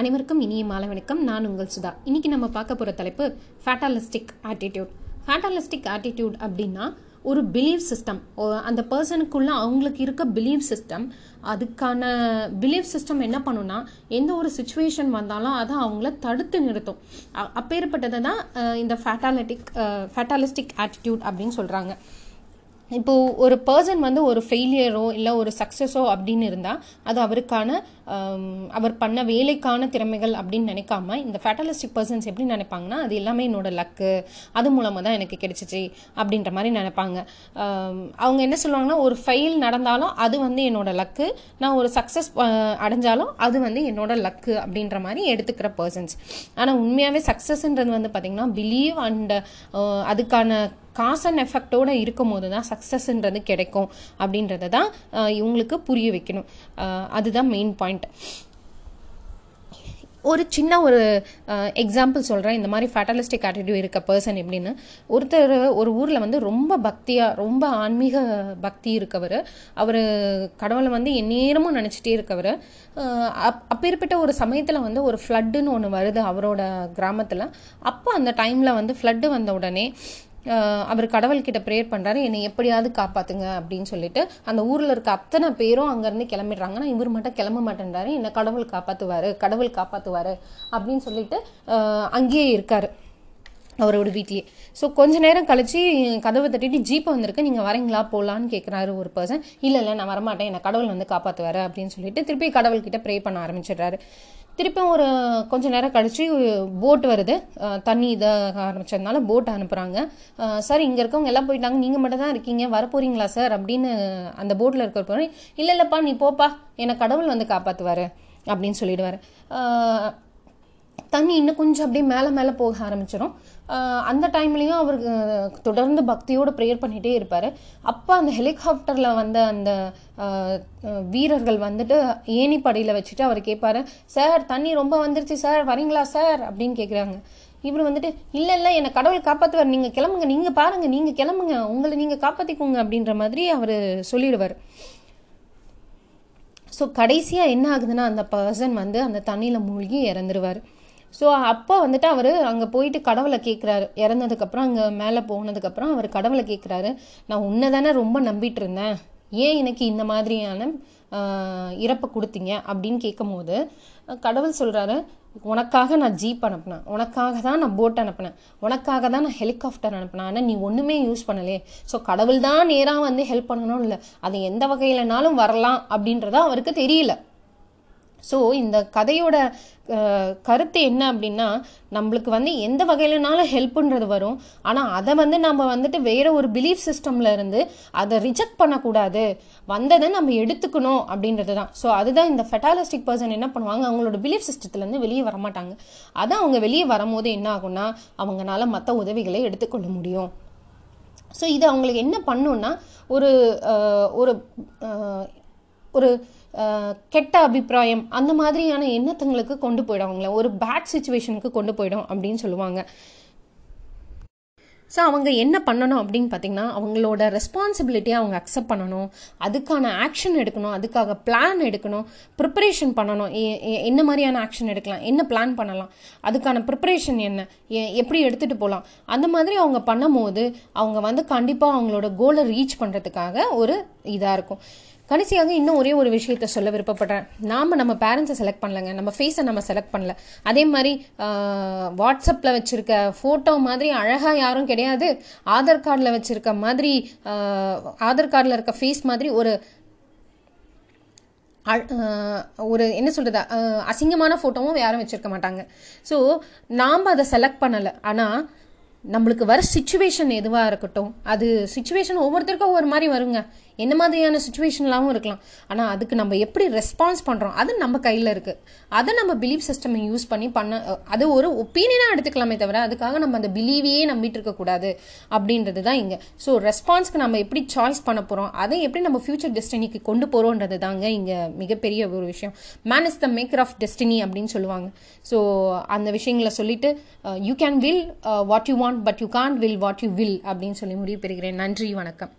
அனைவருக்கும் இனிய மாலை வணக்கம். நான் உங்கள் சுதா. இன்னைக்கு நம்ம பார்க்க போகிற தலைப்பு ஃபேட்டாலிஸ்டிக் ஆட்டிடியூட் ஃபேட்டாலிஸ்டிக் ஆட்டிடியூட் அப்படின்னா ஒரு பிலீவ் சிஸ்டம் அந்த பர்சனுக்குள்ளே அவங்களுக்கு இருக்க பிலீவ் சிஸ்டம் அதுக்கான பிலீவ் சிஸ்டம் என்ன பண்ணுன்னா எந்த ஒரு சுச்சுவேஷன் வந்தாலும் அதை அவங்கள தடுத்து நிறுத்தும். அப்பேற்பட்டதை தான் இந்த ஃபேட்டாலிட்டிக் ஃபேட்டாலிஸ்டிக் ஆட்டிடியூட் அப்படின்னு சொல்கிறாங்க இப்போது ஒரு பர்சன் வந்து ஒரு ஃபெயிலியரோ இல்லை ஒரு சக்ஸஸோ அப்படின்னு இருந்தால் அது அவருக்கான அவர் பண்ண வேலைக்கான திறமைகள் அப்படின்னு நினைக்காம இந்த ஃபேட்டலிஸ்டிக் பர்சன்ஸ் எப்படி நினைப்பாங்கன்னா அது எல்லாமே என்னோட லக்கு அது மூலமாக தான் எனக்கு கிடைச்சிச்சு அப்படின்ற மாதிரி நினைப்பாங்க. அவங்க என்ன சொல்லுவாங்கன்னா ஒரு ஃபெயில் நடந்தாலும் அது வந்து என்னோட லக்கு நான் ஒரு சக்ஸஸ் அடைஞ்சாலும் அது வந்து என்னோட லக்கு அப்படின்ற மாதிரி எடுத்துக்கிற பர்சன்ஸ் ஆனால் உண்மையாகவே சக்ஸஸ்ன்றது வந்து பார்த்திங்கன்னா பிலீவ் அண்ட் அதுக்கான காஸ் அண்ட் எஃபெக்டோடு இருக்கும் போது தான் சக்ஸஸ்ன்றது கிடைக்கும் அப்படின்றத தான் இவங்களுக்கு புரிய வைக்கணும். அதுதான் மெயின் பாயிண்ட் ஒரு சின்ன ஒரு எக்ஸாம்பிள் சொல்கிறேன் இந்த மாதிரி ஃபேட்டலிஸ்டிக் ஆட்டிடியூட் இருக்க பர்சன் எப்படின்னு ஒருத்தர் ஒரு ஊரில் வந்து ரொம்ப பக்தியாக ரொம்ப ஆன்மீக பக்தி இருக்கவர். அவர் கடவுளை வந்து எந்நேரமும் நினச்சிட்டே இருக்கவர். அப் அப்பேற்பட்ட ஒரு சமயத்தில் வந்து ஒரு ஃப்ளட்டுன்னு ஒன்று வருது அவரோட கிராமத்தில். அப்போ அந்த டைமில் வந்து ஃப்ளட்டு வந்த உடனே அவர் கடவுள்கிட்ட ப்ரேயர் பண்ணுறாரு என்னை எப்படியாவது காப்பாற்றுங்க அப்படின்னு சொல்லிட்டு அந்த ஊரில் இருக்க அத்தனை பேரும் அங்கேருந்து கிளம்பிடுறாங்க. ஆனால் இவர் மட்டும் கிளம்ப மாட்டேன்றாரு. என்னை கடவுள் காப்பாற்றுவார் கடவுள் காப்பாற்றுவார் அப்படின்னு சொல்லிட்டு அங்கேயே இருக்கார் அவரோட வீட்லேயே. ஸோ கொஞ்ச நேரம் கழிச்சு கதவை தட்டிட்டு ஜீப் வந்திருக்கு நீங்கள் வரீங்களா? போகலான்னு கேட்குறாரு ஒரு பர்சன் இல்லை இல்லை நான் வரமாட்டேன். என்னை கடவுள் வந்து காப்பாற்றுவார் அப்படின்னு சொல்லிட்டு திருப்பி கடவுள்கிட்ட ப்ரே பண்ண ஆரம்பிச்சிடுறாரு. திருப்பியும் ஒரு கொஞ்ச நேரம் கழிச்சு போட் வருது. தண்ணி இதாக ஆரம்பிச்சதுனால போட் அனுப்புகிறாங்க சார் இங்கே இருக்கவங்க எல்லாம் போயிட்டாங்க. நீங்கள் மட்டும் தான் இருக்கீங்க. வரப்போகிறீங்களா சார் அப்படின்னு அந்த போட்டில் இருக்கிற போகிறேன் இல்லை இல்லைப்பா நீ போப்பா. என்னை கடவுள் வந்து காப்பாற்றுவார் அப்படின்னு சொல்லிடுவார். தண்ணி இன்னும் கொஞ்சம் அப்படியே மேலே மேலே போக ஆரம்பிச்சிடும் அந்த டைம்லேயும் அவருக்கு தொடர்ந்து பக்தியோடு ப்ரேயர் பண்ணிகிட்டே இருப்பார். அப்போ அந்த ஹெலிகாப்டரில் வந்த அந்த வீரர்கள் வந்துட்டு ஏணிப்படியில் வச்சுட்டு அவர் கேட்பாரு சார் தண்ணி ரொம்ப வந்துருச்சு சார் வரீங்களா சார்? அப்படின்னு கேட்குறாங்க இவர் வந்துட்டு இல்லை இல்லை என்னை கடவுள் காப்பாற்றுவார் நீங்கள் கிளம்புங்க நீங்கள் பாருங்கள் நீங்கள் கிளம்புங்க. உங்களை நீங்கள் காப்பாற்றிக்கோங்க அப்படின்ற மாதிரி அவர் சொல்லிடுவார். ஸோ கடைசியாக என்ன ஆகுதுன்னா அந்த பர்சன் வந்து அந்த தண்ணியில் மூழ்கி இறந்துருவார். ஸோ அப்போ வந்துட்டு அவர் அங்கே போயிட்டு கடவுளை கேட்குறாரு இறந்ததுக்கப்புறம் அங்கே மேலே போனதுக்கப்புறம் அவர் கடவுளை கேட்குறாரு நான் உன்னை தானே ரொம்ப நம்பிட்டு இருந்தேன் ஏன் எனக்கு இந்த மாதிரியான இறப்பை கொடுத்தீங்க அப்படின்னு கேட்கும்போது கடவுள் சொல்கிறாரு உனக்காக நான் ஜீப் அனுப்புனேன். உனக்காக தான் நான் போட் அனுப்புனேன். உனக்காக தான் நான் ஹெலிகாப்டர் அனுப்புனேன். ஆனால் நீ ஒன்றுமே யூஸ் பண்ணலையே. ஸோ கடவுள் தான் நேராக வந்து ஹெல்ப் பண்ணணும் இல்லை. அது எந்த வகையிலனாலும் வரலாம் அப்படின்றத அவருக்கு தெரியல. ஸோ இந்த கதையோட கருத்து என்ன அப்படின்னா நம்மளுக்கு வந்து எந்த வகையிலனாலும் ஹெல்ப்புன்றது வரும். ஆனால் அதை வந்து நம்ம வந்துட்டு வேற ஒரு பிலீஃப் சிஸ்டம்ல இருந்து அதை ரிஜெக்ட் பண்ணக்கூடாது. வந்ததை நம்ம எடுத்துக்கணும் அப்படின்றது தான் ஸோ அதுதான் இந்த ஃபெட்டாலிஸ்டிக் பர்சன் என்ன பண்ணுவாங்க? அவங்களோட பிலீஃப் சிஸ்டத்துலேருந்து வெளியே வர மாட்டாங்க அதான் அவங்க வெளியே வரும்போது என்ன ஆகும்னா அவங்களால மற்ற உதவிகளை எடுத்துக்கொள்ள முடியும். ஸோ இது அவங்களுக்கு என்ன பண்ணுன்னா ஒரு ஒரு ஒரு கெட்ட அபிப்பிராயம் அந்த மாதிரியான எண்ணத்தங்களுக்கு கொண்டு போயிடும் அவங்கள. ஒரு பேட் சுச்சுவேஷனுக்கு கொண்டு போயிடும் அப்படின்னு சொல்லுவாங்க. ஸோ அவங்க என்ன பண்ணணும் அப்படின்னு பார்த்தீங்கன்னா அவங்களோட ரெஸ்பான்சிபிலிட்டியை அவங்க அக்செப்ட் பண்ணணும். அதுக்கான ஆக்ஷன் எடுக்கணும். அதுக்காக பிளான் எடுக்கணும். ப்ரிப்பரேஷன் பண்ணணும். என்ன மாதிரியான ஆக்ஷன் எடுக்கலாம்? என்ன பிளான் பண்ணலாம்? அதுக்கான ப்ரிப்பரேஷன் என்ன? எப்படி எடுத்துகிட்டு போகலாம் அந்த மாதிரி அவங்க பண்ணும்போது அவங்க வந்து கண்டிப்பாக அவங்களோட கோலை ரீச் பண்ணுறதுக்காக ஒரு இதாக இருக்கும். கடைசியாக இன்னும் ஒரே ஒரு விஷயத்த சொல்ல விருப்பப்படுறேன். நாம் நம்ம பேரண்ட்ஸை செலக்ட் பண்ணலங்க. நம்ம ஃபேஸை நம்ம செலக்ட் பண்ணல. அதே மாதிரி வாட்ஸ்அப்பில் வச்சுருக்க ஃபோட்டோ மாதிரி அழகாக யாரும் கிடையாது. ஆதார் கார்டில் வச்சுருக்க மாதிரி ஆதார் கார்டில் இருக்க ஃபேஸ் மாதிரி ஒரு ஒரு என்ன சொல்கிறது அசிங்கமான ஃபோட்டோவும் யாரும் வச்சுருக்க மாட்டாங்க. ஸோ நாம் அதை செலக்ட் பண்ணலை. ஆனால் நம்மளுக்கு வர சுச்சுவேஷன் எதுவாக இருக்கட்டும் அது சுச்சுவேஷன் ஒவ்வொருத்தருக்கும் ஒவ்வொரு மாதிரி வருங்க. என்ன மாதிரியான சுச்சுவேஷன்லாகவும் இருக்கலாம். ஆனால் அதுக்கு நம்ம எப்படி ரெஸ்பான்ஸ் பண்ணுறோம் அது நம்ம கையில் இருக்குது அதை நம்ம பிலீஃப் சிஸ்டம் யூஸ் பண்ணி பண்ண அது ஒரு ஒப்பீனியனாக எடுத்துக்கலாமே தவிர அதுக்காக நம்ம அந்த பிலீவையே நம்பிட்டு இருக்கக்கூடாது அப்படின்றது தான் இங்கே. ஸோ ரெஸ்பான்ஸ்க்கு நம்ம எப்படி சாய்ஸ் பண்ண போகிறோம் அதை எப்படி நம்ம ஃபியூச்சர் டெஸ்டினிக்கு கொண்டு போகிறோன்றது தாங்க இங்கே மிகப்பெரிய ஒரு விஷயம். Man is the maker of destiny அப்படின்னு சொல்லுவாங்க. ஸோ அந்த விஷயங்களை சொல்லிட்டு you can will what you want but you can't will what you will அப்படின்னு சொல்லி முடிவு பெறுகிறேன். நன்றி வணக்கம்.